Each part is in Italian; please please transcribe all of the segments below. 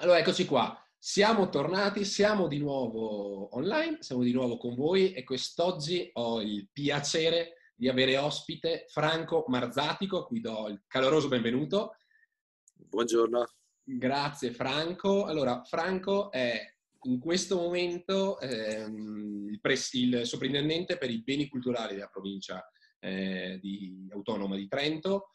Allora, eccoci qua. Siamo tornati, siamo di nuovo online, siamo di nuovo con voi e quest'oggi ho il piacere di avere ospite Franco Marzatico, a cui do il caloroso benvenuto. Buongiorno. Grazie Franco. Allora, Franco è in questo momento ehm, il, pres- il, soprintendente per i beni culturali della provincia eh, di, autonoma di Trento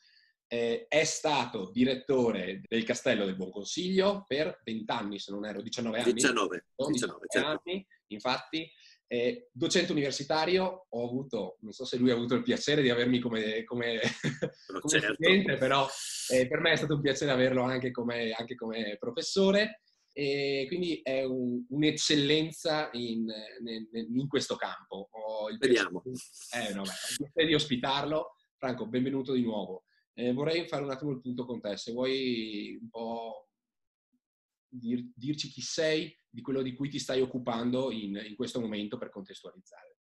eh, è stato direttore del Castello del Buon Consiglio per 20 anni, se non ero, 19 anni. 19, 19, 19 certo. anni, infatti. Eh, docente universitario, ho avuto, non so se lui ha avuto il piacere di avermi come, come, come certo. studente, però eh, per me è stato un piacere averlo anche come, anche come professore. E quindi è un, un'eccellenza in, in, in, questo campo. Ho il Vediamo. Piacere, eh, no, beh, ho il piacere di ospitarlo. Franco, benvenuto di nuovo. Eh, vorrei fare un attimo il punto con te, se vuoi un po' dir, dirci chi sei, di quello di cui ti stai occupando in, in questo momento per contestualizzare.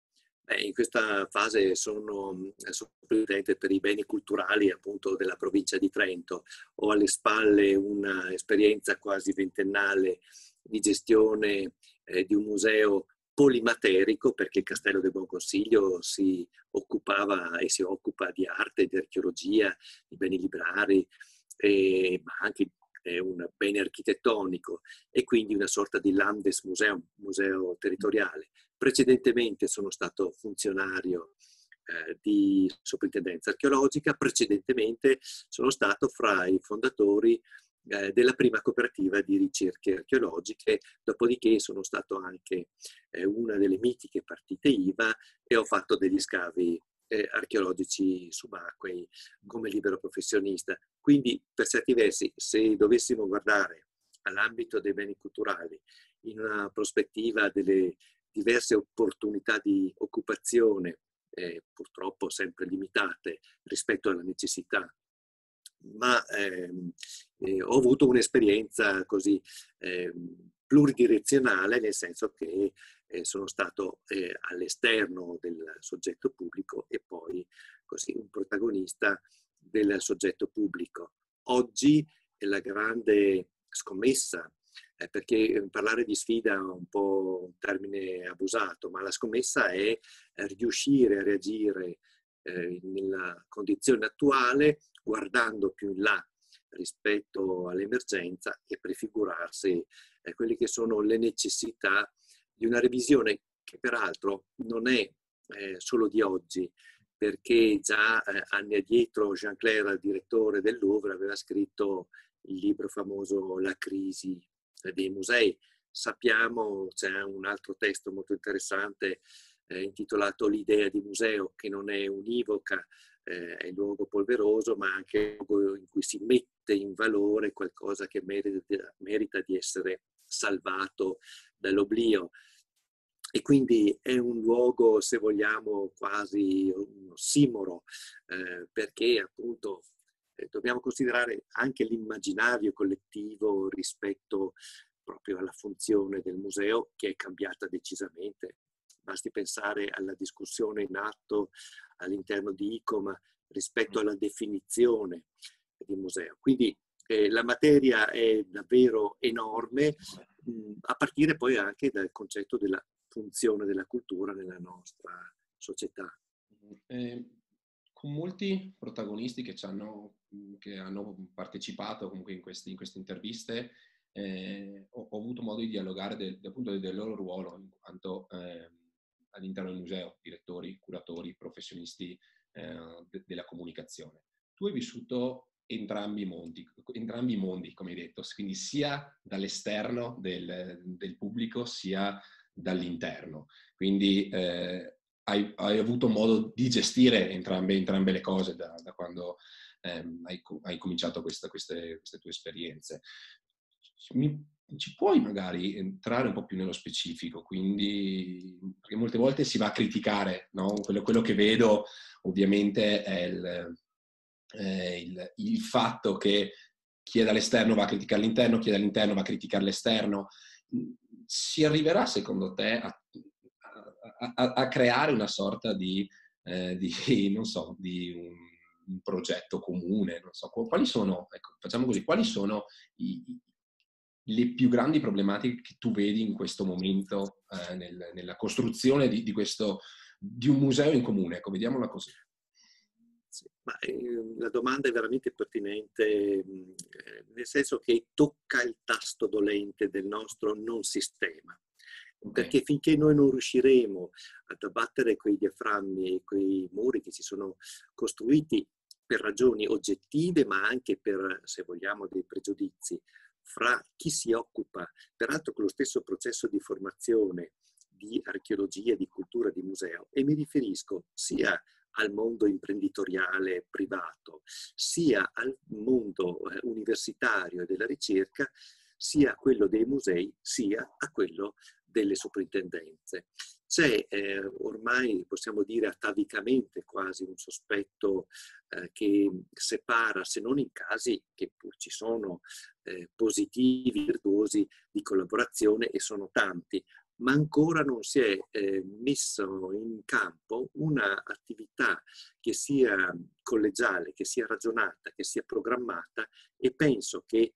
Beh, in questa fase sono sovrintendente per i beni culturali appunto della provincia di Trento. Ho alle spalle un'esperienza quasi ventennale di gestione eh, di un museo polimaterico perché il Castello del Buon Consiglio si occupava e si occupa di arte, di archeologia, di beni librari, eh, ma anche eh, un bene architettonico e quindi una sorta di Landesmuseum, museo territoriale. Precedentemente sono stato funzionario eh, di soprintendenza archeologica, precedentemente sono stato fra i fondatori eh, della prima cooperativa di ricerche archeologiche, dopodiché sono stato anche eh, una delle mitiche partite IVA e ho fatto degli scavi eh, archeologici subacquei come libero professionista. Quindi per certi versi, se dovessimo guardare all'ambito dei beni culturali in una prospettiva delle diverse opportunità di occupazione, eh, purtroppo sempre limitate rispetto alla necessità ma ehm, eh, ho avuto un'esperienza così eh, pluridirezionale, nel senso che eh, sono stato eh, all'esterno del soggetto pubblico e poi così un protagonista del soggetto pubblico. Oggi la grande scommessa, eh, perché parlare di sfida è un po' un termine abusato, ma la scommessa è riuscire a reagire eh, nella condizione attuale guardando più in là rispetto all'emergenza e prefigurarsi eh, quelle che sono le necessità di una revisione che peraltro non è eh, solo di oggi, perché già eh, anni addietro Jean Claire, direttore del Louvre, aveva scritto il libro famoso La crisi dei musei. Sappiamo, c'è un altro testo molto interessante eh, intitolato L'idea di museo, che non è univoca, eh, è il luogo polveroso, ma anche il luogo in cui si mette in valore qualcosa che merita, merita di essere salvato dall'oblio. E quindi è un luogo, se vogliamo, quasi un ossimoro, eh, perché appunto eh, dobbiamo considerare anche l'immaginario collettivo rispetto proprio alla funzione del museo che è cambiata decisamente. Basti pensare alla discussione in atto all'interno di ICOM rispetto alla definizione di museo. Quindi eh, la materia è davvero enorme, mh, a partire poi anche dal concetto della funzione della cultura nella nostra società. Eh, con molti protagonisti che, hanno, che hanno partecipato comunque in, questi, in queste interviste, eh, ho, ho, avuto modo di dialogare del, appunto del loro ruolo in quanto eh, all'interno del museo, direttori, curatori, professionisti eh, de- della comunicazione. Tu hai vissuto entrambi i mondi, entrambi i mondi, come hai detto, quindi sia dall'esterno del, del pubblico sia dall'interno. Quindi eh, hai, hai, avuto modo di gestire entrambe, entrambe le cose da, da quando ehm, hai, hai, cominciato questa, queste, queste tue esperienze. Mi, ci puoi magari entrare un po' più nello specifico, quindi perché molte volte si va a criticare, no? quello, quello, che vedo ovviamente è il, eh, il, il, fatto che chi è dall'esterno va a criticare l'interno, chi è dall'interno va a criticare l'esterno. Si arriverà secondo te a, a, a creare una sorta di, eh, di so, di un, un, progetto comune, so, quali sono, ecco, facciamo così, quali sono i, le più grandi problematiche che tu vedi in questo momento eh, nel, nella costruzione di, di, questo, di un museo in comune? Ecco, vediamola così. Sì, ma, eh, la domanda è veramente pertinente, mh, mm, eh, nel senso che tocca il tasto dolente del nostro non sistema. Okay. Perché finché noi non riusciremo ad abbattere quei diaframmi e quei muri che si sono costruiti per ragioni oggettive, ma anche per, se vogliamo, dei pregiudizi, fra chi si occupa, peraltro con lo stesso processo di formazione di archeologia, di cultura, di museo, e mi riferisco sia al mondo imprenditoriale privato, sia al mondo eh, universitario e della ricerca, sia a quello dei musei, sia a quello delle soprintendenze. C'è eh, ormai, possiamo dire atavicamente quasi, un sospetto eh, che separa, se non in casi che pur ci sono eh, positivi, virtuosi di collaborazione e sono tanti, ma ancora non si è eh, messo in campo un'attività che sia collegiale, che sia ragionata, che sia programmata e penso che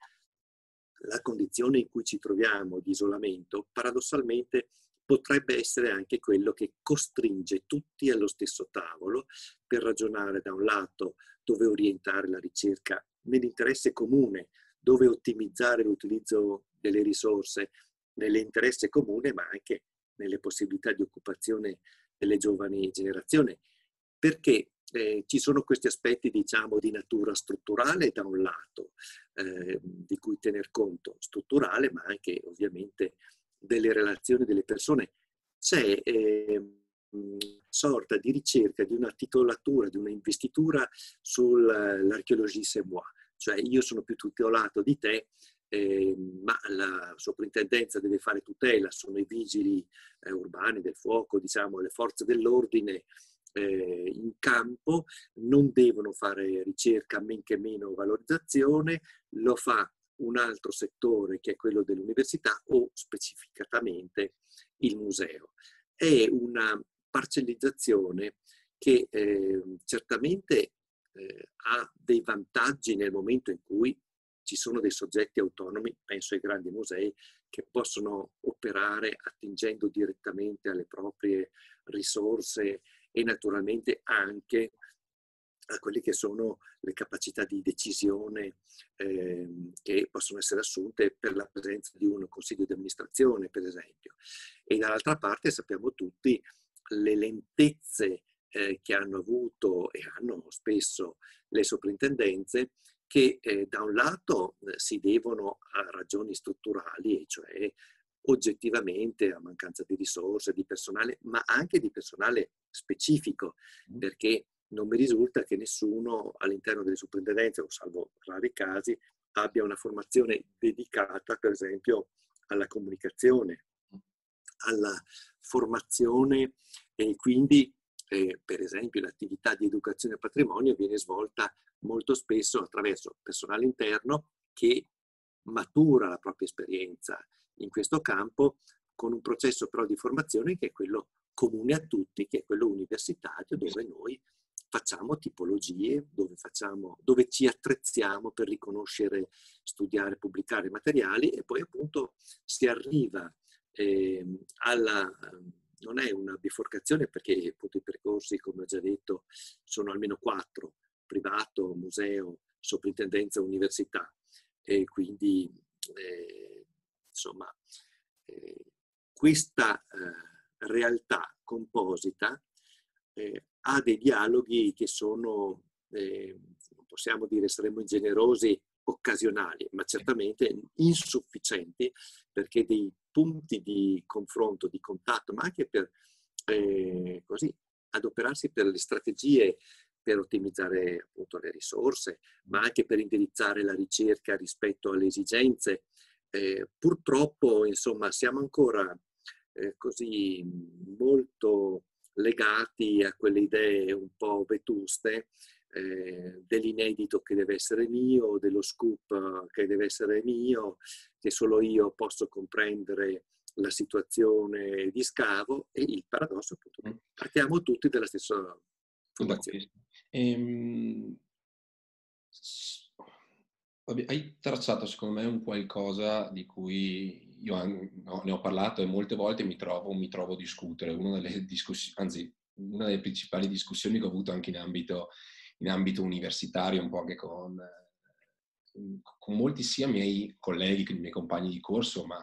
la condizione in cui ci troviamo di isolamento paradossalmente potrebbe essere anche quello che costringe tutti allo stesso tavolo per ragionare da un lato dove orientare la ricerca nell'interesse comune, dove ottimizzare l'utilizzo delle risorse nell'interesse comune, ma anche nelle possibilità di occupazione delle giovani generazioni, perché eh, ci sono questi aspetti, diciamo, di natura strutturale da un lato, eh, di cui tener conto, strutturale, ma anche ovviamente delle relazioni delle persone. C'è eh, sorta di ricerca di una titolatura, di una investitura sull'archeologia c'est moi, cioè io sono più titolato di te, eh, ma la soprintendenza deve fare tutela, sono i vigili eh, urbani del fuoco, diciamo, le forze dell'ordine eh, in campo, non devono fare ricerca, men che meno valorizzazione, lo fa un altro settore che è quello dell'università o specificatamente il museo. È una parcellizzazione che eh, certamente eh, ha dei vantaggi nel momento in cui ci sono dei soggetti autonomi, penso ai grandi musei, che possono operare attingendo direttamente alle proprie risorse e naturalmente anche a quelle che sono le capacità di decisione eh, che possono essere assunte per la presenza di un consiglio di amministrazione, per esempio. E dall'altra parte sappiamo tutti le lentezze eh, che hanno avuto e hanno spesso le soprintendenze che eh, da un lato eh, si devono a ragioni strutturali, e cioè oggettivamente a mancanza di risorse, di personale, ma anche di personale specifico, mm. perché non mi risulta che nessuno all'interno delle soprintendenze, o salvo rari casi, abbia una formazione dedicata, per esempio, alla comunicazione, alla formazione e quindi, eh, per esempio, l'attività di educazione e patrimonio viene svolta molto spesso attraverso personale interno che matura la propria esperienza in questo campo con un processo però di formazione che è quello comune a tutti, che è quello universitario, dove noi facciamo tipologie, dove, facciamo, dove ci attrezziamo per riconoscere, studiare, pubblicare materiali e poi appunto si arriva eh, alla... non è una biforcazione perché appunto i percorsi, come ho già detto, sono almeno quattro, privato, museo, soprintendenza, università. E quindi, eh, insomma, eh, questa eh, realtà composita eh, ha dei dialoghi che sono, eh, possiamo dire, saremmo ingenerosi, occasionali, ma certamente insufficienti perché dei punti di confronto, di contatto, ma anche per eh, così adoperarsi per le strategie per ottimizzare appunto le risorse, ma anche per indirizzare la ricerca rispetto alle esigenze. Eh, purtroppo, insomma, siamo ancora eh, così molto legati a quelle idee un po' vetuste eh, dell'inedito che deve essere mio, dello scoop che deve essere mio, che solo io posso comprendere la situazione di scavo e il paradosso appunto mm. partiamo tutti dalla stessa fondazione. Ehm, hai tracciato secondo me un qualcosa di cui io ne ho parlato e molte volte mi trovo, mi trovo a discutere. Una delle anzi, una delle principali discussioni che ho avuto anche in ambito, in ambito universitario, un po' anche con, con molti sia miei colleghi, i miei compagni di corso, ma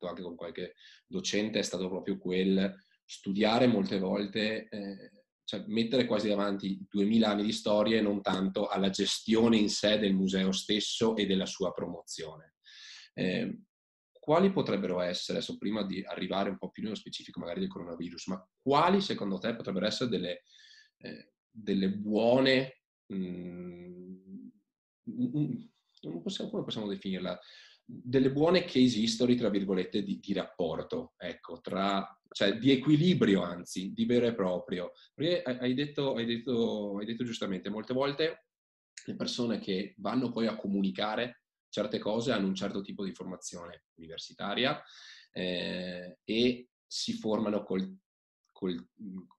anche con qualche docente, è stato proprio quel studiare molte volte eh, cioè mettere quasi davanti 2000 anni di storia e non tanto alla gestione in sé del museo stesso e della sua promozione. Eh, quali potrebbero essere, adesso prima di arrivare un po' più nello specifico magari del coronavirus, ma quali secondo te potrebbero essere delle, eh, delle buone, mh, mm, non possiamo, come possiamo definirla, delle buone case history, tra virgolette, di, di rapporto, ecco, tra, cioè di equilibrio anzi, di vero e proprio. Perché hai detto, hai detto, hai detto giustamente, molte volte le persone che vanno poi a comunicare certe cose hanno un certo tipo di formazione universitaria eh, e si formano col, col,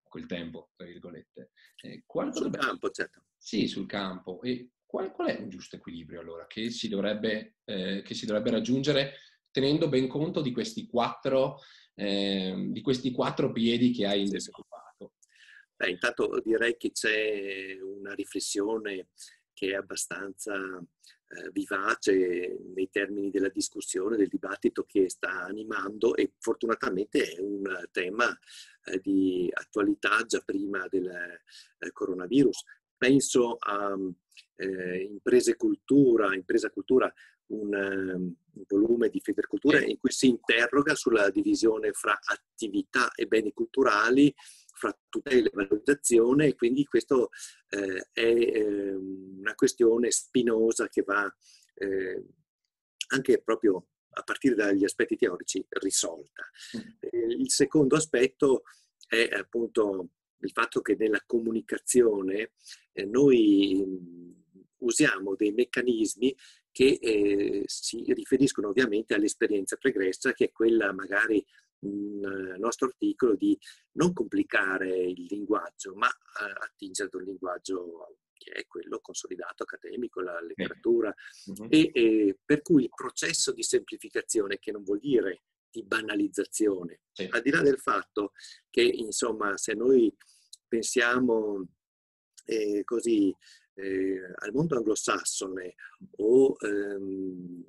col tempo, tra virgolette. Eh, sul potrebbe... campo, certo. Sì, sul campo. E qual, qual, è un giusto equilibrio allora che si, dovrebbe, eh, che si dovrebbe raggiungere tenendo ben conto di questi quattro, eh, di questi quattro piedi che hai individuato? Beh, intanto direi che c'è una riflessione che è abbastanza eh, vivace nei termini della discussione, del dibattito che sta animando e fortunatamente è un tema eh, di attualità già prima del eh, coronavirus. Penso a eh, Imprese Cultura, Impresa Cultura, un, um, un volume di Federcultura in cui si interroga sulla divisione fra attività e beni culturali, fra tutela e valorizzazione e quindi questo eh, è eh, una questione spinosa che va eh, anche proprio a partire dagli aspetti teorici risolta. Mm. il secondo aspetto è appunto il fatto che nella comunicazione eh, noi usiamo dei meccanismi che eh, si riferiscono ovviamente all'esperienza pregressa, che è quella magari nel nostro articolo di non complicare il linguaggio, ma eh, attingere ad un linguaggio che è quello consolidato accademico, la letteratura, uh-huh. e, e, per cui il processo di semplificazione, che non vuol dire di banalizzazione, sì. al di là del fatto che, insomma, se noi pensiamo eh, così eh, al mondo anglosassone o ehm,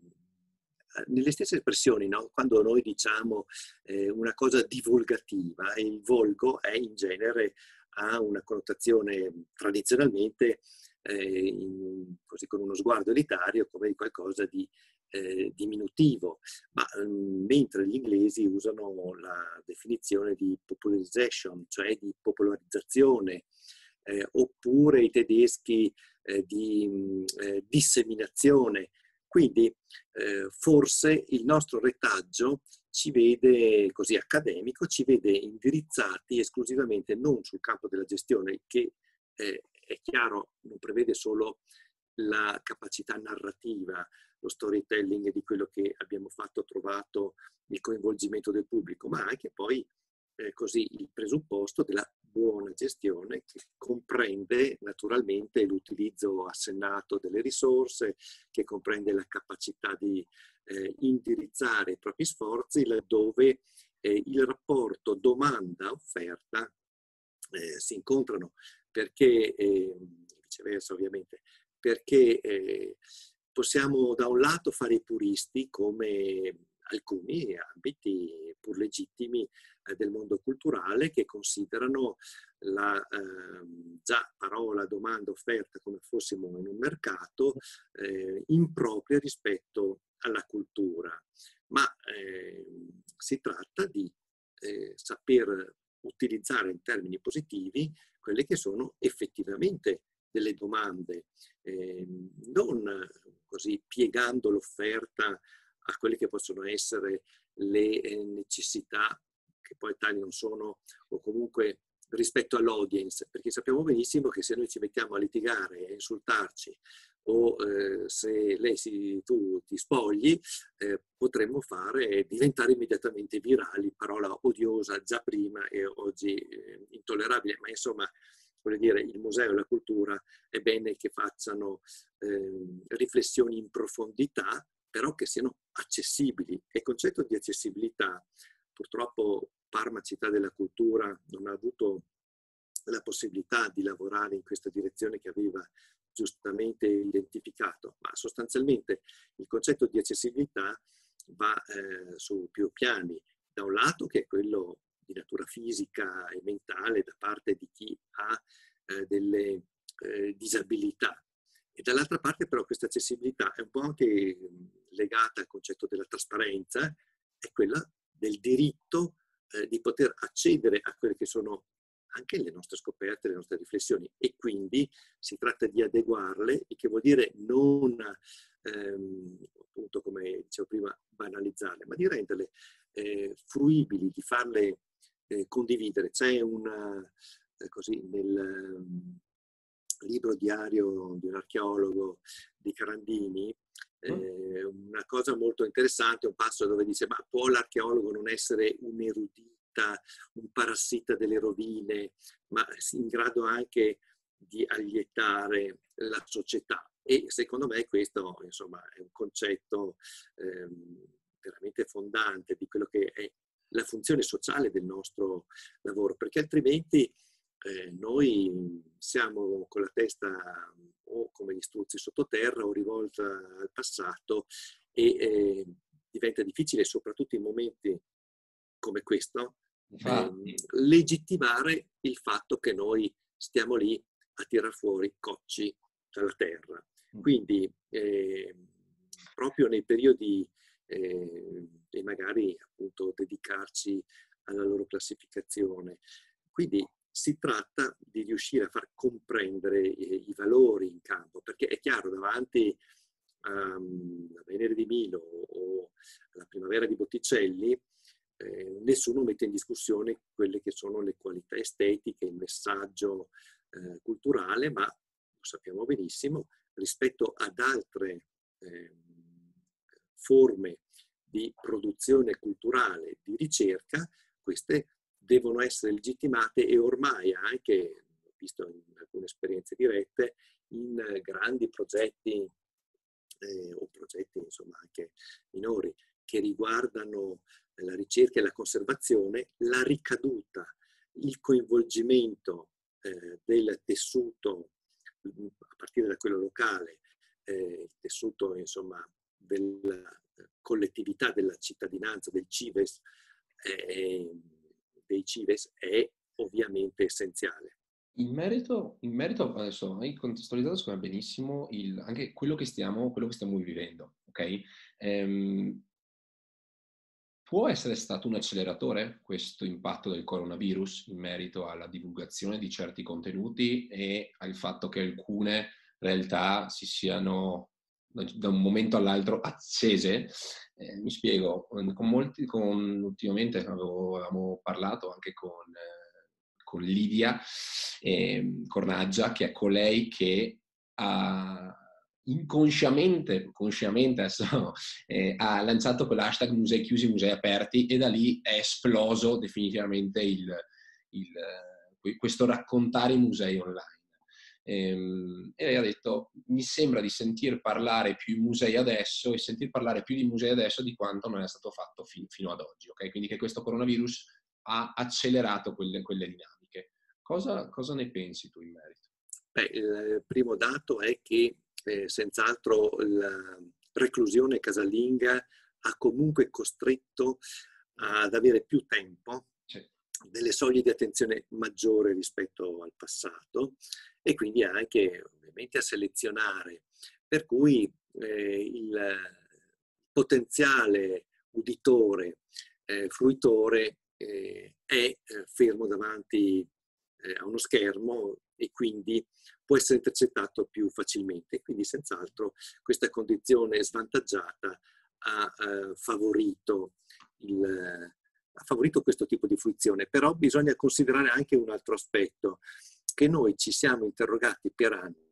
nelle stesse espressioni, no? quando noi diciamo eh, una cosa divulgativa, il volgo è in genere ha una connotazione tradizionalmente eh, in, così con uno sguardo elitario come di qualcosa di eh, diminutivo, ma um, mentre gli inglesi usano la definizione di popularization, cioè di popolarizzazione, eh, oppure i tedeschi eh, di mh, eh, disseminazione. Quindi eh, forse il nostro retaggio ci vede così accademico, ci vede indirizzati esclusivamente non sul campo della gestione, che eh, è chiaro non prevede solo la capacità narrativa, lo storytelling di quello che abbiamo fatto, trovato il coinvolgimento del pubblico, ma anche poi eh, così il presupposto della buona gestione che comprende naturalmente l'utilizzo assennato delle risorse, che comprende la capacità di eh, indirizzare i propri sforzi laddove eh, il rapporto domanda-offerta eh, si incontrano, perché, ehm, viceversa ovviamente, perché eh, possiamo da un lato fare i puristi come alcuni ambiti pur legittimi eh, del mondo culturale che considerano la eh, già parola domanda offerta come fossimo in un mercato eh, impropria rispetto alla cultura, ma eh, si tratta di eh, saper utilizzare in termini positivi quelle che sono effettivamente delle domande, eh, non così piegando l'offerta a quelle che possono essere le eh, necessità che poi tali non sono, o comunque rispetto all'audience, perché sappiamo benissimo che se noi ci mettiamo a litigare e insultarci o eh, se lei si, tu ti spogli, eh, potremmo fare diventare immediatamente virali, parola odiosa già prima e oggi eh, intollerabile, ma insomma dire, il museo e la cultura è bene che facciano eh, riflessioni in profondità, però che siano accessibili. E il concetto di accessibilità, purtroppo Parma Città della Cultura non ha avuto la possibilità di lavorare in questa direzione che aveva giustamente identificato, ma sostanzialmente il concetto di accessibilità va eh, su più piani. Da un lato che è quello di natura fisica e mentale da parte di chi ha eh, delle eh, disabilità. E dall'altra parte però questa accessibilità è un po' anche legata al concetto della trasparenza, è quella del diritto eh, di poter accedere a quelle che sono anche le nostre scoperte, le nostre riflessioni e quindi si tratta di adeguarle, il che vuol dire non, ehm, appunto come dicevo prima, banalizzarle, ma di renderle eh, fruibili, di farle eh, condividere. C'è una, eh, così, nel um, libro diario di un archeologo di Carandini, mm. eh, una cosa molto interessante, un passo dove dice ma può l'archeologo non essere un erudito? un parassita delle rovine, ma in grado anche di allietare la società. E secondo me questo insomma, è un concetto ehm, veramente fondante di quello che è la funzione sociale del nostro lavoro, perché altrimenti eh, noi siamo con la testa o come gli struzzi sottoterra o rivolta al passato e eh, diventa difficile, soprattutto in momenti come questo, eh, legittimare il fatto che noi stiamo lì a tirar fuori cocci dalla terra. Mm. Quindi eh, proprio nei periodi eh, e magari appunto dedicarci alla loro classificazione. Quindi si tratta di riuscire a far comprendere eh, i valori in campo, perché è chiaro davanti um, a Venere di Milo o alla Primavera di Botticelli, eh, nessuno mette in discussione quelle che sono le qualità estetiche, il messaggio eh, culturale, ma lo sappiamo benissimo, rispetto ad altre eh, forme di produzione culturale, di ricerca, queste devono essere legittimate e ormai anche, visto in alcune esperienze dirette, in grandi progetti eh, o progetti insomma anche minori che riguardano la ricerca e la conservazione, la ricaduta, il coinvolgimento eh, del tessuto a partire da quello locale, eh, il tessuto insomma della collettività, della cittadinanza, del CIVES, eh, dei CIVES è ovviamente essenziale. In merito, in merito adesso hai contestualizzato secondo me benissimo il, anche quello che, stiamo, quello che stiamo vivendo, ok? Ehm, può essere stato un acceleratore questo impatto del coronavirus in merito alla divulgazione di certi contenuti e al fatto che alcune realtà si siano da un momento all'altro accese. Eh, mi spiego, con molti, con, ultimamente avevamo parlato anche con, eh, con Lidia eh, Cornaggia, che è colei che ha inconsciamente, consciamente adesso, eh, ha lanciato quell'hashtag musei chiusi, musei aperti e da lì è esploso definitivamente il, il, questo raccontare i musei online. Ehm, e lei ha detto, mi sembra di sentir parlare più i musei adesso e sentir parlare più di musei adesso di quanto non è stato fatto fin, fino ad oggi. Okay? Quindi che questo coronavirus ha accelerato quelle, quelle dinamiche. Cosa, cosa, ne pensi tu in merito? Beh, il primo dato è che eh, senz'altro la reclusione casalinga ha comunque costretto ad avere più tempo delle soglie di attenzione maggiore rispetto al passato e quindi anche ovviamente a selezionare. Per cui eh, il potenziale uditore, eh, fruitore eh, è eh, fermo davanti eh, a uno schermo e quindi può essere intercettato più facilmente. Quindi senz'altro questa condizione svantaggiata ha eh, favorito il, ha favorito questo tipo di fruizione, però bisogna considerare anche un altro aspetto, che noi ci siamo interrogati per anni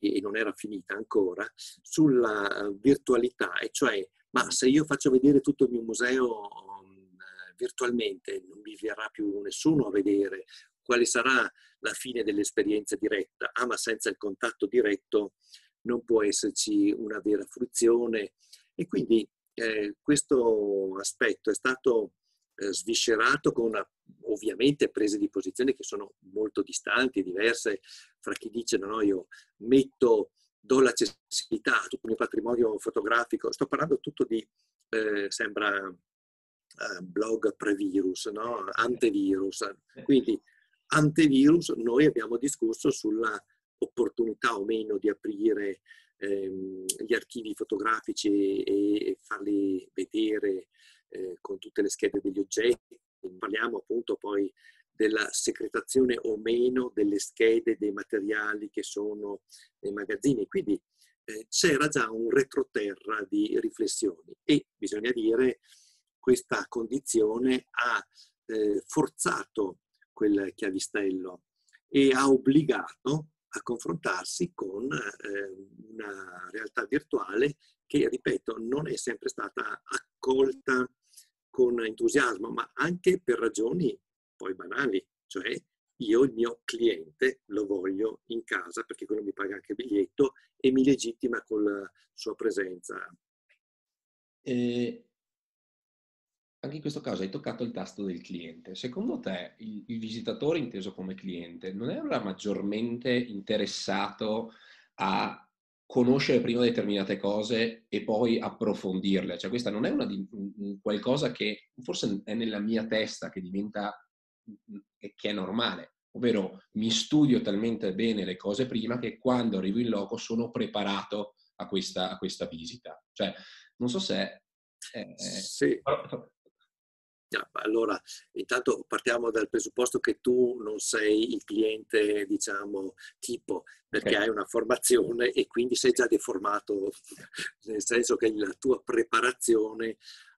e non era finita ancora, sulla virtualità, e cioè, ma se io faccio vedere tutto il mio museo mm, virtualmente, non mi verrà più nessuno a vedere quale sarà la fine dell'esperienza diretta. Ah, ma senza il contatto diretto non può esserci una vera fruizione e quindi eh, questo aspetto è stato eh, sviscerato con una, ovviamente prese di posizione che sono molto distanti, diverse fra chi dice no, no io metto, do l'accessibilità a tutto il mio patrimonio fotografico, sto parlando tutto di, eh, sembra uh, blog pre-virus, no? antevirus, quindi antevirus noi abbiamo discusso sulla opportunità o meno di aprire ehm, gli archivi fotografici e, e farli vedere eh, con tutte le schede degli oggetti. Parliamo appunto poi della secretazione o meno delle schede dei materiali che sono nei magazzini. Quindi eh, c'era già un retroterra di riflessioni e bisogna dire questa condizione ha eh, forzato quel chiavistello e ha obbligato a confrontarsi con eh, una realtà virtuale che, ripeto, non è sempre stata accolta con entusiasmo, ma anche per ragioni poi banali, cioè io il mio cliente lo voglio in casa perché quello mi paga anche il biglietto e mi legittima con la sua presenza. E anche in questo caso hai toccato il tasto del cliente. Secondo te il, il visitatore inteso come cliente non è ora maggiormente interessato a conoscere prima determinate cose e poi approfondirle? Cioè questa non è una, un, qualcosa che forse è nella mia testa che diventa che è normale, ovvero mi studio talmente bene le cose prima che quando arrivo in loco sono preparato a questa, a questa visita. Cioè, non so se... Eh, sì. Allora, intanto partiamo dal presupposto che tu non sei il cliente, diciamo, tipo, perché okay. hai una formazione e quindi sei già deformato, nel senso che la tua preparazione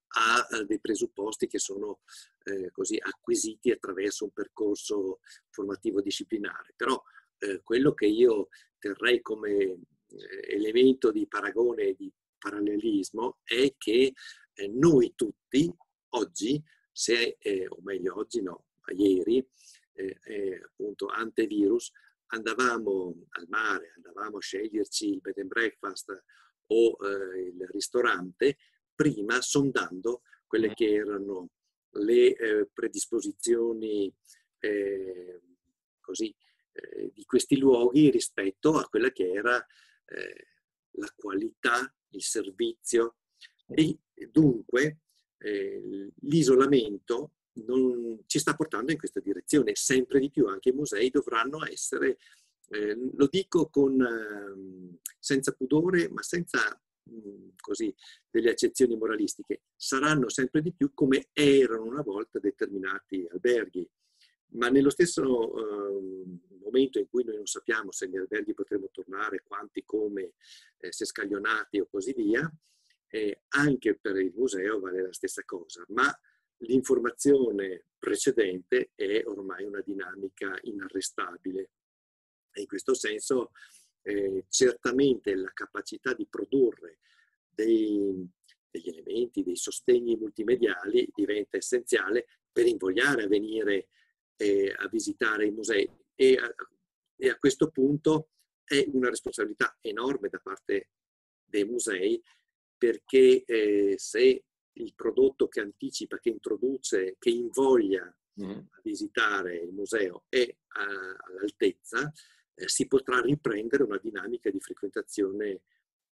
ha eh, dei presupposti che sono eh, così acquisiti attraverso un percorso formativo disciplinare. Però eh, quello che io terrei come eh, elemento di paragone e di parallelismo è che eh, noi tutti oggi se, eh, o meglio oggi no, ma ieri, eh, eh, appunto antevirus, andavamo al mare, andavamo a sceglierci il bed and breakfast o eh, il ristorante, prima sondando quelle che erano le eh, predisposizioni così, di questi luoghi rispetto a quella che era la qualità, il servizio. E dunque eh, l'isolamento non ci sta portando in questa direzione. Sempre di più anche i musei dovranno essere, eh, lo dico con, eh, senza pudore, ma senza mh, così delle accezioni moralistiche, saranno sempre di più come erano una volta determinati alberghi. Ma nello stesso uh, momento in cui noi non sappiamo se gli alberghi potremo tornare, quanti, come, eh, se scaglionati o così via, eh, anche per il museo vale la stessa cosa, ma l'informazione precedente è ormai una dinamica inarrestabile. E in questo senso eh, certamente la capacità di produrre dei, degli elementi, dei sostegni multimediali diventa essenziale per invogliare a venire eh, a visitare i musei. E a, e a questo punto è una responsabilità enorme da parte dei musei perché eh, se il prodotto che anticipa, che introduce, che invoglia mm. a visitare il museo è a, all'altezza, eh, si potrà riprendere una dinamica di frequentazione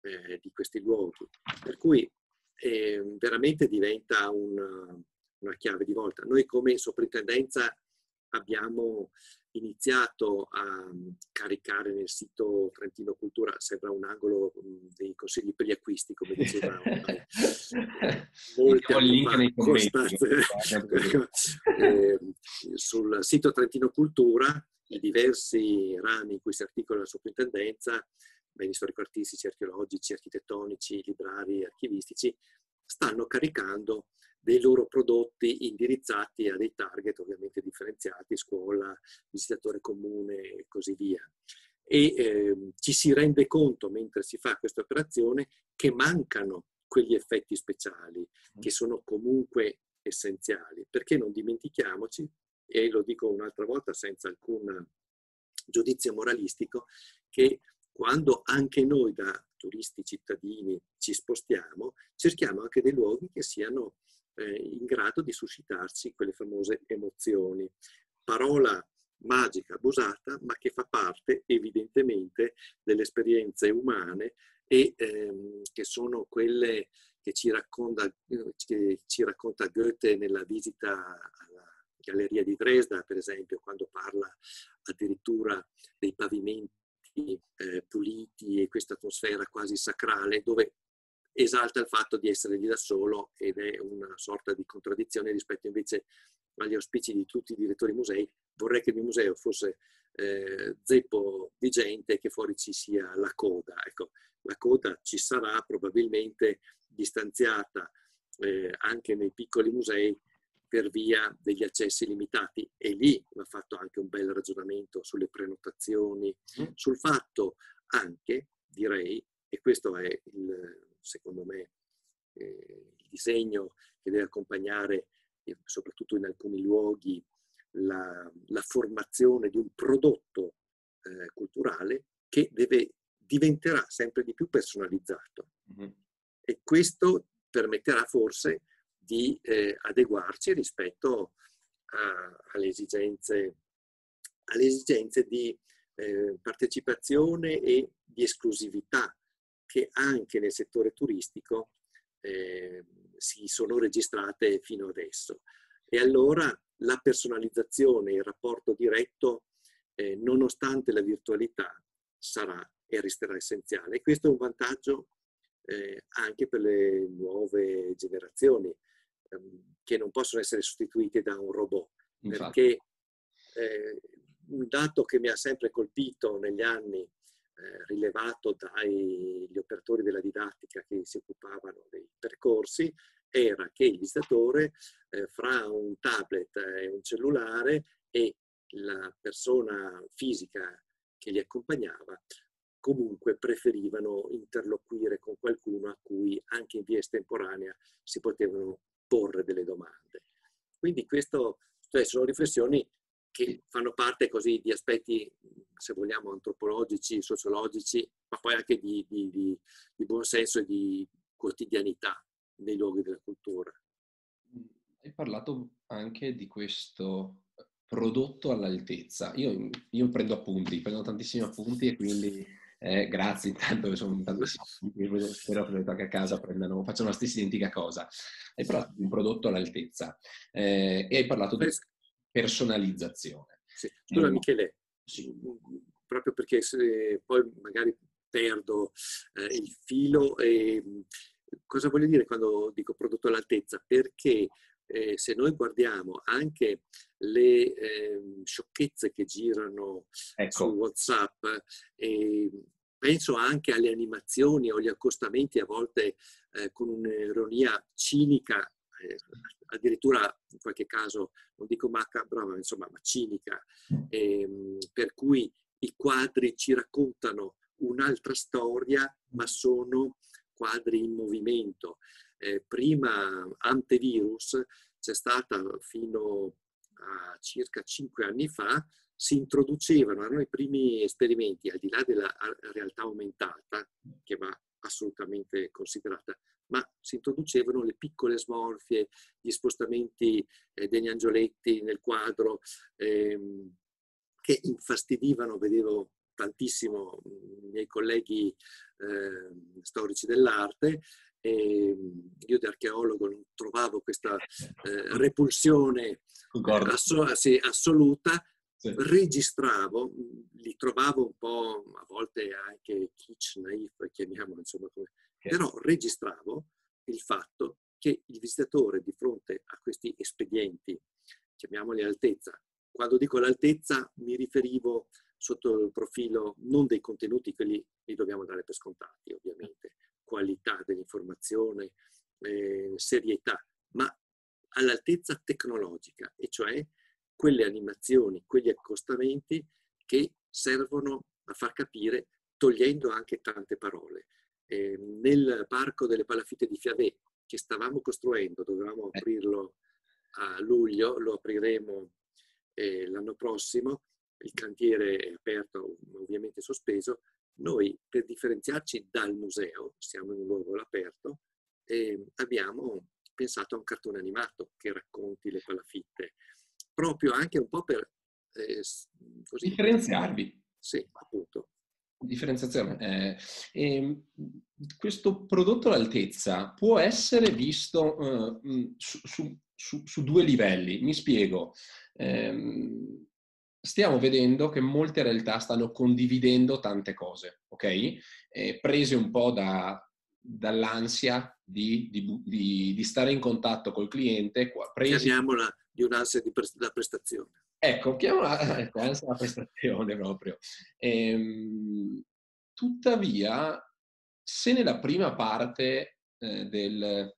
eh, di questi luoghi. Per cui ehm, veramente diventa una, una chiave di volta. Noi come soprintendenza abbiamo iniziato a caricare nel sito Trentino Cultura, sembra un angolo dei consigli per gli acquisti, come diceva molti anni eh, sul sito Trentino Cultura i diversi rami in cui si articola la soprintendenza, beni storico-artistici, archeologici, architettonici, librari, archivistici, stanno caricando dei loro prodotti indirizzati a dei target ovviamente differenziati, scuola, visitatore comune e così via. E eh, ci si rende conto mentre si fa questa operazione che mancano quegli effetti speciali che sono comunque essenziali, perché non dimentichiamoci, e lo dico un'altra volta senza alcun giudizio moralistico, che quando anche noi da turisti cittadini ci spostiamo, cerchiamo anche dei luoghi che siano in grado di suscitarci quelle famose emozioni. Parola magica, abusata, ma che fa parte evidentemente delle esperienze umane e ehm, che sono quelle che ci, racconta, che ci racconta Goethe nella visita alla Galleria di Dresda, per esempio, quando parla addirittura dei pavimenti eh, puliti e questa atmosfera quasi sacrale, dove esalta il fatto di essere lì da solo ed è una sorta di contraddizione rispetto invece agli auspici di tutti i direttori musei. Vorrei che il mio museo fosse eh, zeppo di gente e che fuori ci sia la coda. Ecco, la coda ci sarà probabilmente distanziata eh, anche nei piccoli musei per via degli accessi limitati e lì va fatto anche un bel ragionamento sulle prenotazioni, mm. sul fatto anche, direi, e questo è il, secondo me eh, il disegno che deve accompagnare, eh, soprattutto in alcuni luoghi, la, la formazione di un prodotto eh, culturale che deve, diventerà sempre di più personalizzato. Mm-hmm. E questo permetterà forse di eh, adeguarci rispetto a, alle, esigenze, alle, esigenze, di eh, partecipazione e di esclusività che anche nel settore turistico eh, si sono registrate fino adesso. E allora la personalizzazione, il rapporto diretto, eh, nonostante la virtualità, sarà e resterà essenziale. E questo è un vantaggio eh, anche per le nuove generazioni. Ehm, che non possono essere sostituiti da un robot. Infatti. Perché eh, un dato che mi ha sempre colpito negli anni, eh, rilevato dagli operatori della didattica che si occupavano dei percorsi, era che il visitatore eh, fra un tablet e un cellulare e la persona fisica che li accompagnava comunque preferivano interloquire con qualcuno a cui anche in via estemporanea si potevano porre delle domande. Quindi questo, cioè, sono riflessioni che fanno parte così di aspetti, se vogliamo, antropologici, sociologici, ma poi anche di, di, di, di buonsenso e di quotidianità nei luoghi della cultura. Hai parlato anche di questo prodotto all'altezza. Io, io prendo appunti, prendo tantissimi appunti e quindi eh, grazie intanto, sono tantissimi appunti, spero che a casa prendano, facciano la stessa identica cosa. Hai parlato di un prodotto all'altezza eh, e hai parlato di personalizzazione. Sì. Scusa eh, Michele, sì. proprio perché poi magari perdo eh, il filo. E, cosa voglio dire quando dico prodotto all'altezza? Perché eh, se noi guardiamo anche le eh, sciocchezze che girano ecco. su WhatsApp, eh, penso anche alle animazioni o agli accostamenti a volte eh, con un'ironia cinica, eh, addirittura in qualche caso, non dico macabra, ma insomma ma cinica, ehm, per cui i quadri ci raccontano un'altra storia, ma sono quadri in movimento. Eh, prima antevirus c'è stata fino a circa cinque anni fa, si introducevano, erano i primi esperimenti, al di là della realtà aumentata, che va assolutamente considerata, ma si introducevano le piccole smorfie, gli spostamenti eh, degli angioletti nel quadro, ehm, che infastidivano, vedevo tantissimo i miei colleghi eh, storici dell'arte, e io da archeologo non trovavo questa eh, repulsione asso- sì, assoluta, sì. registravo, li trovavo un po' a volte anche kitsch, naif, chiamiamolo insomma, come, okay. però registravo il fatto che il visitatore di fronte a questi espedienti, chiamiamoli altezza, quando dico l'altezza mi riferivo sotto il profilo non dei contenuti, quelli li dobbiamo dare per scontati ovviamente, qualità dell'informazione, eh, serietà, ma all'altezza tecnologica, e cioè quelle animazioni, quegli accostamenti che servono a far capire, togliendo anche tante parole. Eh, nel parco delle Palafitte di Fiavè, che stavamo costruendo, dovevamo eh. aprirlo a luglio, lo apriremo eh, l'anno prossimo il cantiere è aperto, ovviamente sospeso, noi per differenziarci dal museo, siamo in un luogo all'aperto, eh, abbiamo pensato a un cartone animato che racconti le palafitte, proprio anche un po' per eh, così, differenziarvi. Sì, appunto. Differenziazione. Eh, eh, questo prodotto all'altezza può essere visto eh, su, su, su, su, due livelli. Mi spiego. Ehm, stiamo vedendo che molte realtà stanno condividendo tante cose, ok? Eh, prese un po' da, dall'ansia di, di, di, di, stare in contatto col cliente. Presi... Chiamiamola di un'ansia di pre- da prestazione. Ecco, chiamiamola ecco, ansia da prestazione proprio. Ehm, tuttavia, se nella prima parte eh, del,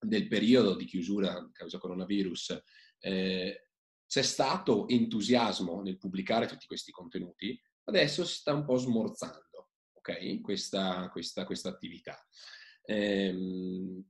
del, periodo di chiusura a causa coronavirus eh, c'è stato entusiasmo nel pubblicare tutti questi contenuti, adesso si sta un po' smorzando, ok? Questa, questa, questa attività. Ehm,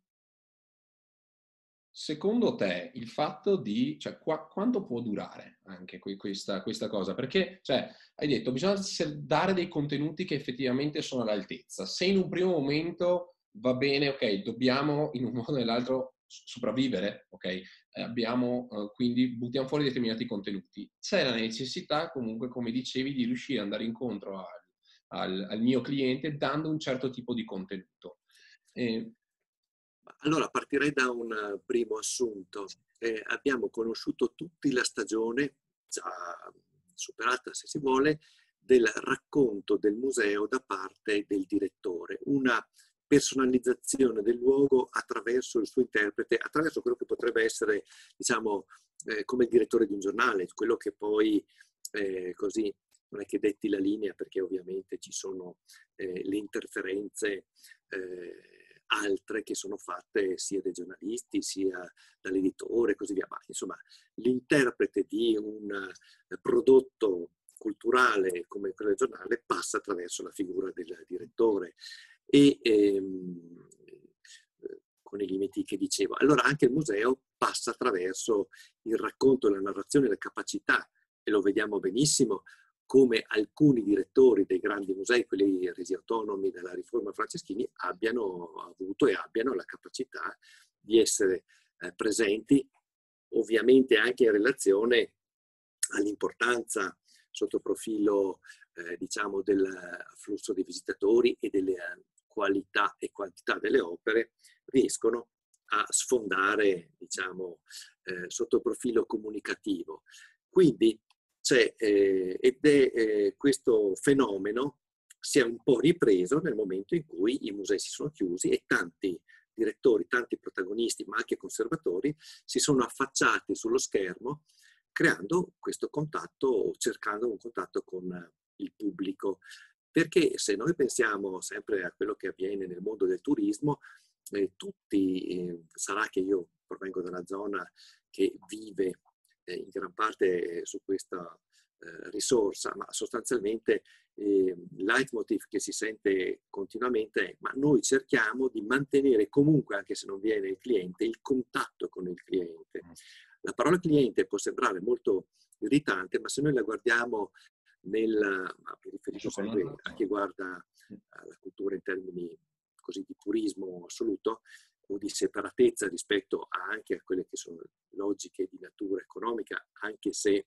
secondo te il fatto di, cioè, qua, quanto può durare anche questa, questa cosa? Perché, cioè, hai detto, bisogna dare dei contenuti che effettivamente sono all'altezza. Se in un primo momento va bene, ok, dobbiamo in un modo o nell'altro sopravvivere, ok? Eh, abbiamo, uh, quindi buttiamo fuori determinati contenuti. C'è la necessità comunque, come dicevi, di riuscire ad andare incontro al, al, al mio cliente dando un certo tipo di contenuto. Eh, allora partirei da un primo assunto. Eh, abbiamo conosciuto tutti la stagione, già superata se si vuole, del racconto del museo da parte del direttore. Una personalizzazione del luogo attraverso il suo interprete, attraverso quello che potrebbe essere, diciamo, eh, come il direttore di un giornale, quello che poi eh, così non è che detti la linea perché ovviamente ci sono eh, le interferenze eh, altre che sono fatte sia dai giornalisti sia dall'editore e così via, ma insomma l'interprete di un eh, prodotto culturale come quello del giornale passa attraverso la figura del direttore e ehm, con i limiti che dicevo. Allora anche il museo passa attraverso il racconto, la narrazione, la capacità, e lo vediamo benissimo, come alcuni direttori dei grandi musei, quelli resi autonomi dalla riforma Franceschini, abbiano avuto e abbiano la capacità di essere eh, presenti, ovviamente anche in relazione all'importanza sotto profilo eh, diciamo del flusso dei visitatori e delle qualità e quantità delle opere riescono a sfondare, diciamo, eh, sotto il profilo comunicativo. Quindi c'è, eh, ed è eh, questo fenomeno si è un po' ripreso nel momento in cui i musei si sono chiusi e tanti direttori, tanti protagonisti, ma anche conservatori, si sono affacciati sullo schermo creando questo contatto, cercando un contatto con il pubblico. Perché se noi pensiamo sempre a quello che avviene nel mondo del turismo, eh, tutti, eh, sarà che io provengo da una zona che vive in gran parte su questa eh, risorsa, ma sostanzialmente eh, il leitmotiv che si sente continuamente è ma noi cerchiamo di mantenere comunque, anche se non viene il cliente, il contatto con il cliente. Mm. La parola cliente può sembrare molto irritante, ma se noi la guardiamo nel, ma mi riferisco sempre a chi guarda la cultura in termini così di purismo assoluto o di separatezza rispetto anche a quelle che sono logiche di natura economica, anche se,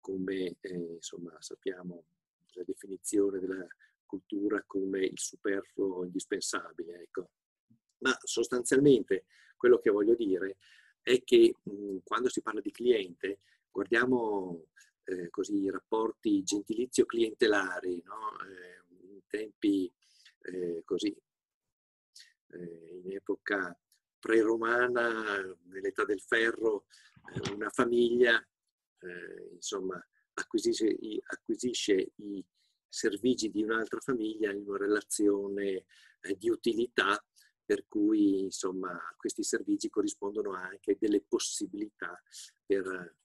come eh, insomma, sappiamo, la definizione della cultura come il superfluo indispensabile. Ecco. Ma sostanzialmente quello che voglio dire è che mh, quando si parla di cliente, guardiamo eh, così i rapporti gentilizio-clientelari, no? eh, in tempi eh, così, in epoca pre-romana, nell'età del ferro, eh, una famiglia eh, insomma, acquisisce i, acquisisce i servigi di un'altra famiglia in una relazione di utilità per cui insomma questi servigi corrispondono anche delle possibilità per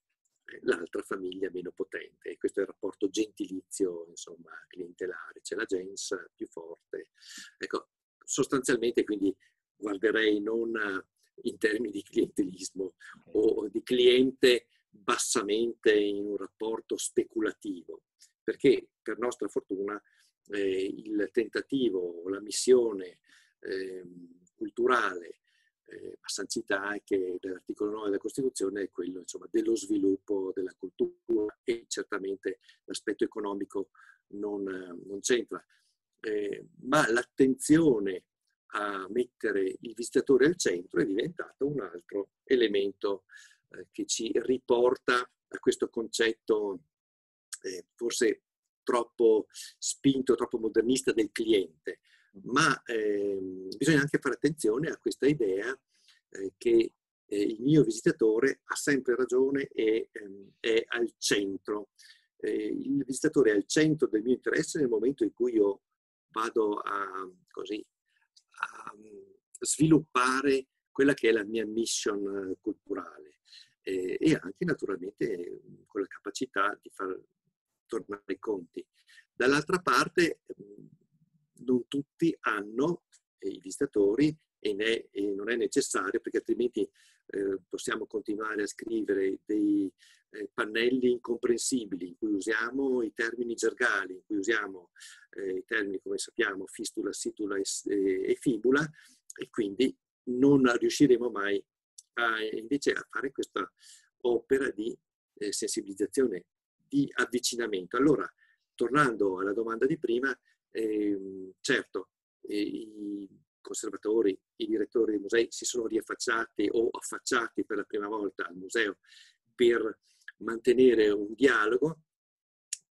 l'altra famiglia meno potente. Questo è il rapporto gentilizio, insomma, clientelare. C'è la gens più forte. Ecco, sostanzialmente quindi guarderei non in termini di clientelismo o di cliente bassamente in un rapporto speculativo, perché per nostra fortuna eh, il tentativo, la missione eh, culturale eh, sancita anche dall'articolo 9 della Costituzione è quello insomma, dello sviluppo della cultura e certamente l'aspetto economico non, non c'entra. Eh, ma l'attenzione a mettere il visitatore al centro è diventato un altro elemento eh, che ci riporta a questo concetto eh, forse troppo spinto, troppo modernista del cliente, ma eh, bisogna anche fare attenzione a questa idea eh, che eh, il mio visitatore ha sempre ragione e ehm, è al centro. Eh, il visitatore è al centro del mio interesse nel momento in cui io vado a, così, a mm, sviluppare quella che è la mia mission culturale eh, e anche naturalmente con la capacità di far tornare i conti. Dall'altra parte mm, non tutti hanno, i visitatori, e, ne, e, non è necessario perché altrimenti eh, possiamo continuare a scrivere dei eh, pannelli incomprensibili in cui usiamo i termini gergali, in cui usiamo eh, i termini come sappiamo fistula, situla e, e, fibula e quindi non riusciremo mai a, invece a fare questa opera di eh, sensibilizzazione, di avvicinamento. Allora, tornando alla domanda di prima, eh, certo, eh, i conservatori, i direttori dei musei si sono riaffacciati o affacciati per la prima volta al museo per mantenere un dialogo.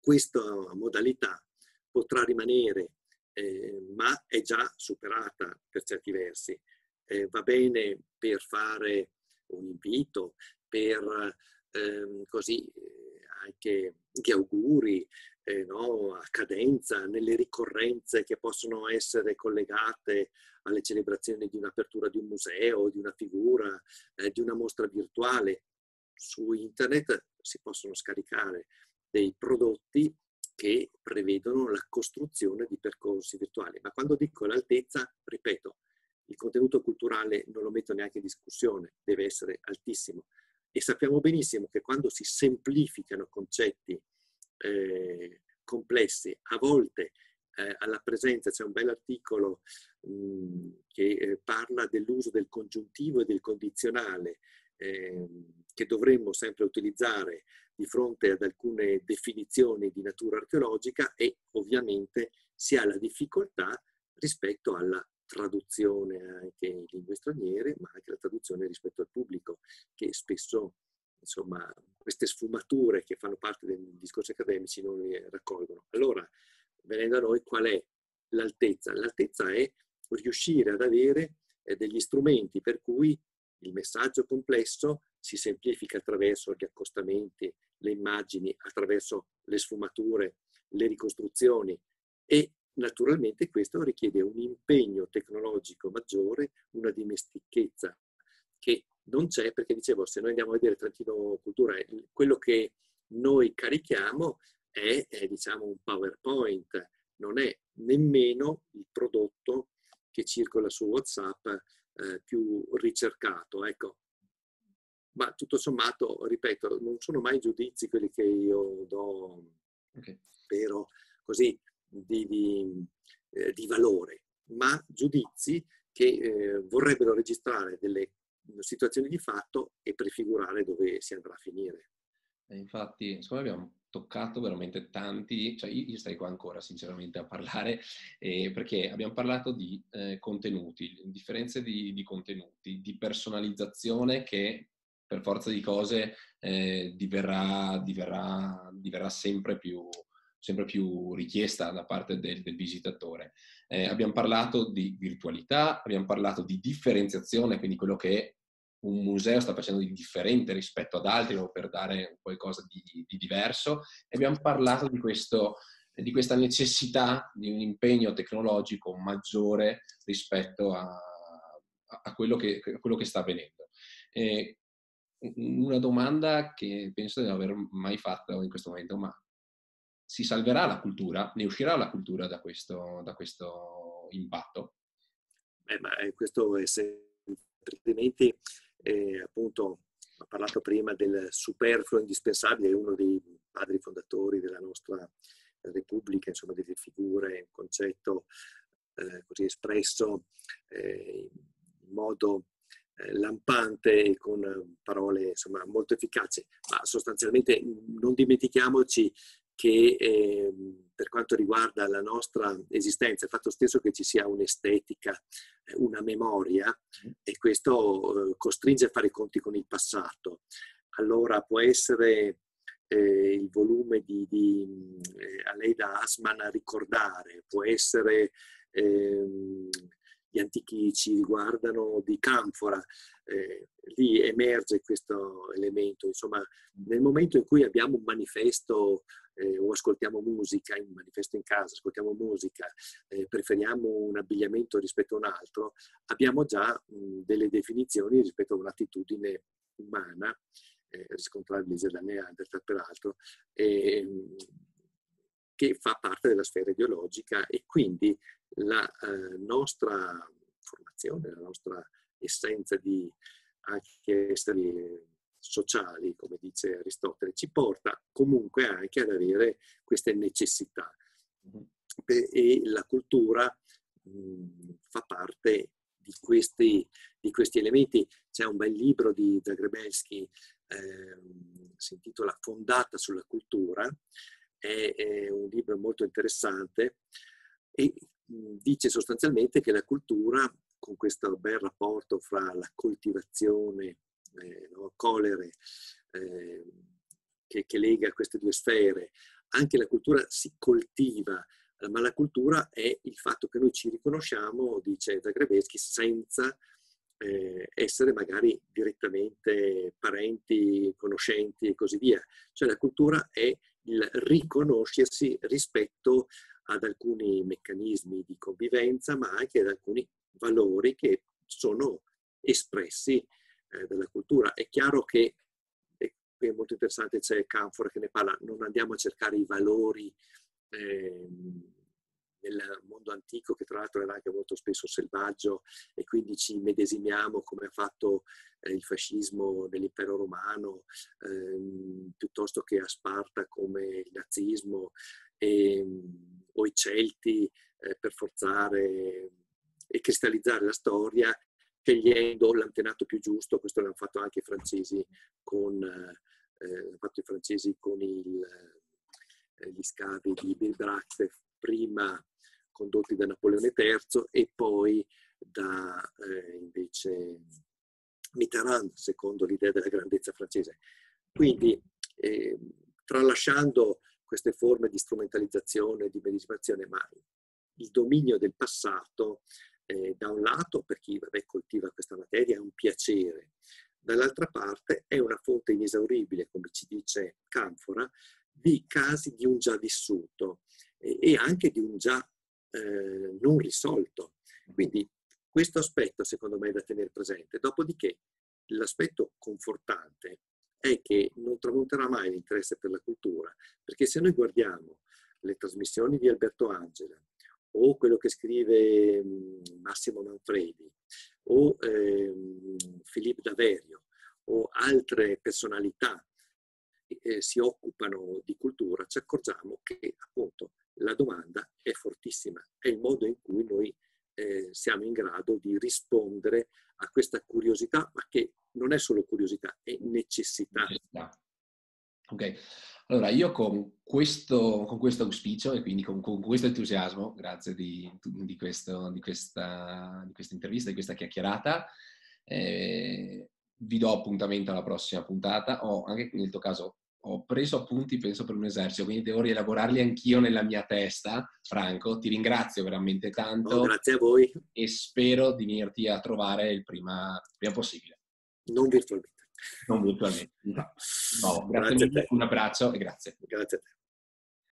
Questa modalità potrà rimanere, eh, ma è già superata per certi versi. Eh, va bene per fare un invito, per ehm, così eh, anche gli auguri, eh, no, a cadenza, nelle ricorrenze che possono essere collegate alle celebrazioni di un'apertura di un museo, di una figura, eh, di una mostra virtuale. Su internet si possono scaricare dei prodotti che prevedono la costruzione di percorsi virtuali. Ma quando dico l'altezza, ripeto, il contenuto culturale non lo metto neanche in discussione, deve essere altissimo. E sappiamo benissimo che quando si semplificano concetti eh, complessi, a volte eh, alla presenza, c'è un bel articolo mh, che eh, parla dell'uso del congiuntivo e del condizionale ehm, che dovremmo sempre utilizzare di fronte ad alcune definizioni di natura archeologica e ovviamente si ha la difficoltà rispetto alla traduzione anche in lingue straniere, ma anche la traduzione rispetto al pubblico, che spesso insomma, queste sfumature che fanno parte dei discorsi accademici non le raccolgono. Allora, venendo a noi, qual è l'altezza? L'altezza è riuscire ad avere eh, degli strumenti per cui il messaggio complesso si semplifica attraverso gli accostamenti, le immagini, attraverso le sfumature, le ricostruzioni e naturalmente questo richiede un impegno tecnologico maggiore, una dimestichezza che non c'è perché dicevo se noi andiamo a vedere Trentino Cultura quello che noi carichiamo è, è diciamo un PowerPoint, non è nemmeno il prodotto che circola su WhatsApp eh, più ricercato. Ecco. Ma tutto sommato, ripeto, non sono mai giudizi quelli che io do, okay. però così di, di, eh, di, valore, ma giudizi che eh, vorrebbero registrare delle situazioni di fatto e prefigurare dove si andrà a finire. E infatti, secondo me abbiamo toccato veramente tanti, cioè io, io starei qua ancora sinceramente a parlare, eh, perché abbiamo parlato di eh, contenuti, differenze di, di, contenuti, di personalizzazione che per forza di cose eh, diverrà, diverrà, diverrà sempre, più, sempre, più, richiesta da parte del, del visitatore. Eh, abbiamo parlato di virtualità, abbiamo parlato di differenziazione, quindi quello che un museo sta facendo di differente rispetto ad altri o per dare qualcosa di, di diverso. E abbiamo parlato di, questo, di, questa necessità di un impegno tecnologico maggiore rispetto a, a, quello, che, a quello, che, sta avvenendo. E una domanda che penso di non aver mai fatto in questo momento, ma si salverà la cultura? Ne uscirà la cultura da questo, da questo impatto? Beh, ma questo è sempre, altrimenti eh, appunto ha parlato prima del superfluo indispensabile, è uno dei padri fondatori della nostra Repubblica, insomma delle figure, un concetto eh, così espresso eh, in modo eh, lampante e con parole insomma, molto efficaci, ma sostanzialmente non dimentichiamoci che eh, per quanto riguarda la nostra esistenza, il fatto stesso che ci sia un'estetica, eh, una memoria, e questo eh, costringe a fare i conti con il passato. Allora può essere eh, il volume di, di eh, Aleida Asman a ricordare, può essere ehm, gli antichi ci riguardano di Canfora, eh, lì emerge questo elemento. Insomma, nel momento in cui abbiamo un manifesto eh, o ascoltiamo musica, un manifesto in casa, ascoltiamo musica, eh, preferiamo un abbigliamento rispetto a un altro, abbiamo già mh, delle definizioni rispetto a un'attitudine umana, eh, riscontrabile da Neanderthal peraltro, ehm, che fa parte della sfera ideologica e quindi la eh, nostra formazione, la nostra essenza di anche esseri sociali, come dice Aristotele, ci porta comunque anche ad avere queste necessità. E la cultura mh, fa parte di questi, di questi, elementi. C'è un bel libro di Zagrebelsky, eh, si intitola Fondata sulla cultura, è, è un libro molto interessante e dice sostanzialmente che la cultura, con questo bel rapporto fra la coltivazione, eh, no, colere, eh, che, che lega queste due sfere, anche la cultura si coltiva, ma la cultura è il fatto che noi ci riconosciamo, dice Zagrebeschi, senza eh, essere magari direttamente parenti, conoscenti e così via. Cioè la cultura è il riconoscersi rispetto ad alcuni meccanismi di convivenza, ma anche ad alcuni valori che sono espressi eh, dalla cultura. È chiaro che, e qui è molto interessante, c'è Canfor che ne parla, non andiamo a cercare i valori eh, nel mondo antico, che tra l'altro era anche molto spesso selvaggio, e quindi ci medesimiamo come ha fatto eh, il fascismo nell'impero romano, ehm, piuttosto che a Sparta come il nazismo. E, o i Celti eh, per forzare e cristallizzare la storia, scegliendo l'antenato più giusto, questo l'hanno fatto anche i francesi con, eh, fatto i francesi con il, eh, gli scavi di Bilbrax, prima condotti da Napoleone III e poi da eh, invece Mitterrand, secondo l'idea della grandezza francese. Quindi, eh, tralasciando queste forme di strumentalizzazione, di medesimazione, ma il dominio del passato, eh, da un lato, per chi vabbè, coltiva questa materia, è un piacere, dall'altra parte è una fonte inesauribile, come ci dice Canfora, di casi di un già vissuto e, e anche di un già eh, non risolto. Quindi questo aspetto secondo me è da tenere presente. Dopodiché l'aspetto confortante è che non tramonterà mai l'interesse per la cultura, perché se noi guardiamo le trasmissioni di Alberto Angela o quello che scrive Massimo Manfredi o eh, Filippo Daverio o altre personalità che eh, si occupano di cultura, ci accorgiamo che appunto la domanda è fortissima, è il modo in cui noi eh, siamo in grado di rispondere a questa curiosità, ma che non è solo curiosità, è necessità. Ok, allora io con questo, con questo auspicio e quindi con, con, questo entusiasmo, grazie di, di, questo, di, questa, di questa intervista, di questa chiacchierata, eh, vi do appuntamento alla prossima puntata. Ho anche nel tuo caso ho preso appunti, penso, per un esercito, quindi devo rielaborarli anch'io nella mia testa. Franco, ti ringrazio veramente tanto. Oh, grazie a voi. E spero di venirti a trovare il prima, prima possibile. Non virtualmente. Non virtualmente. No. no grazie, grazie mille, un abbraccio e grazie. Grazie a te.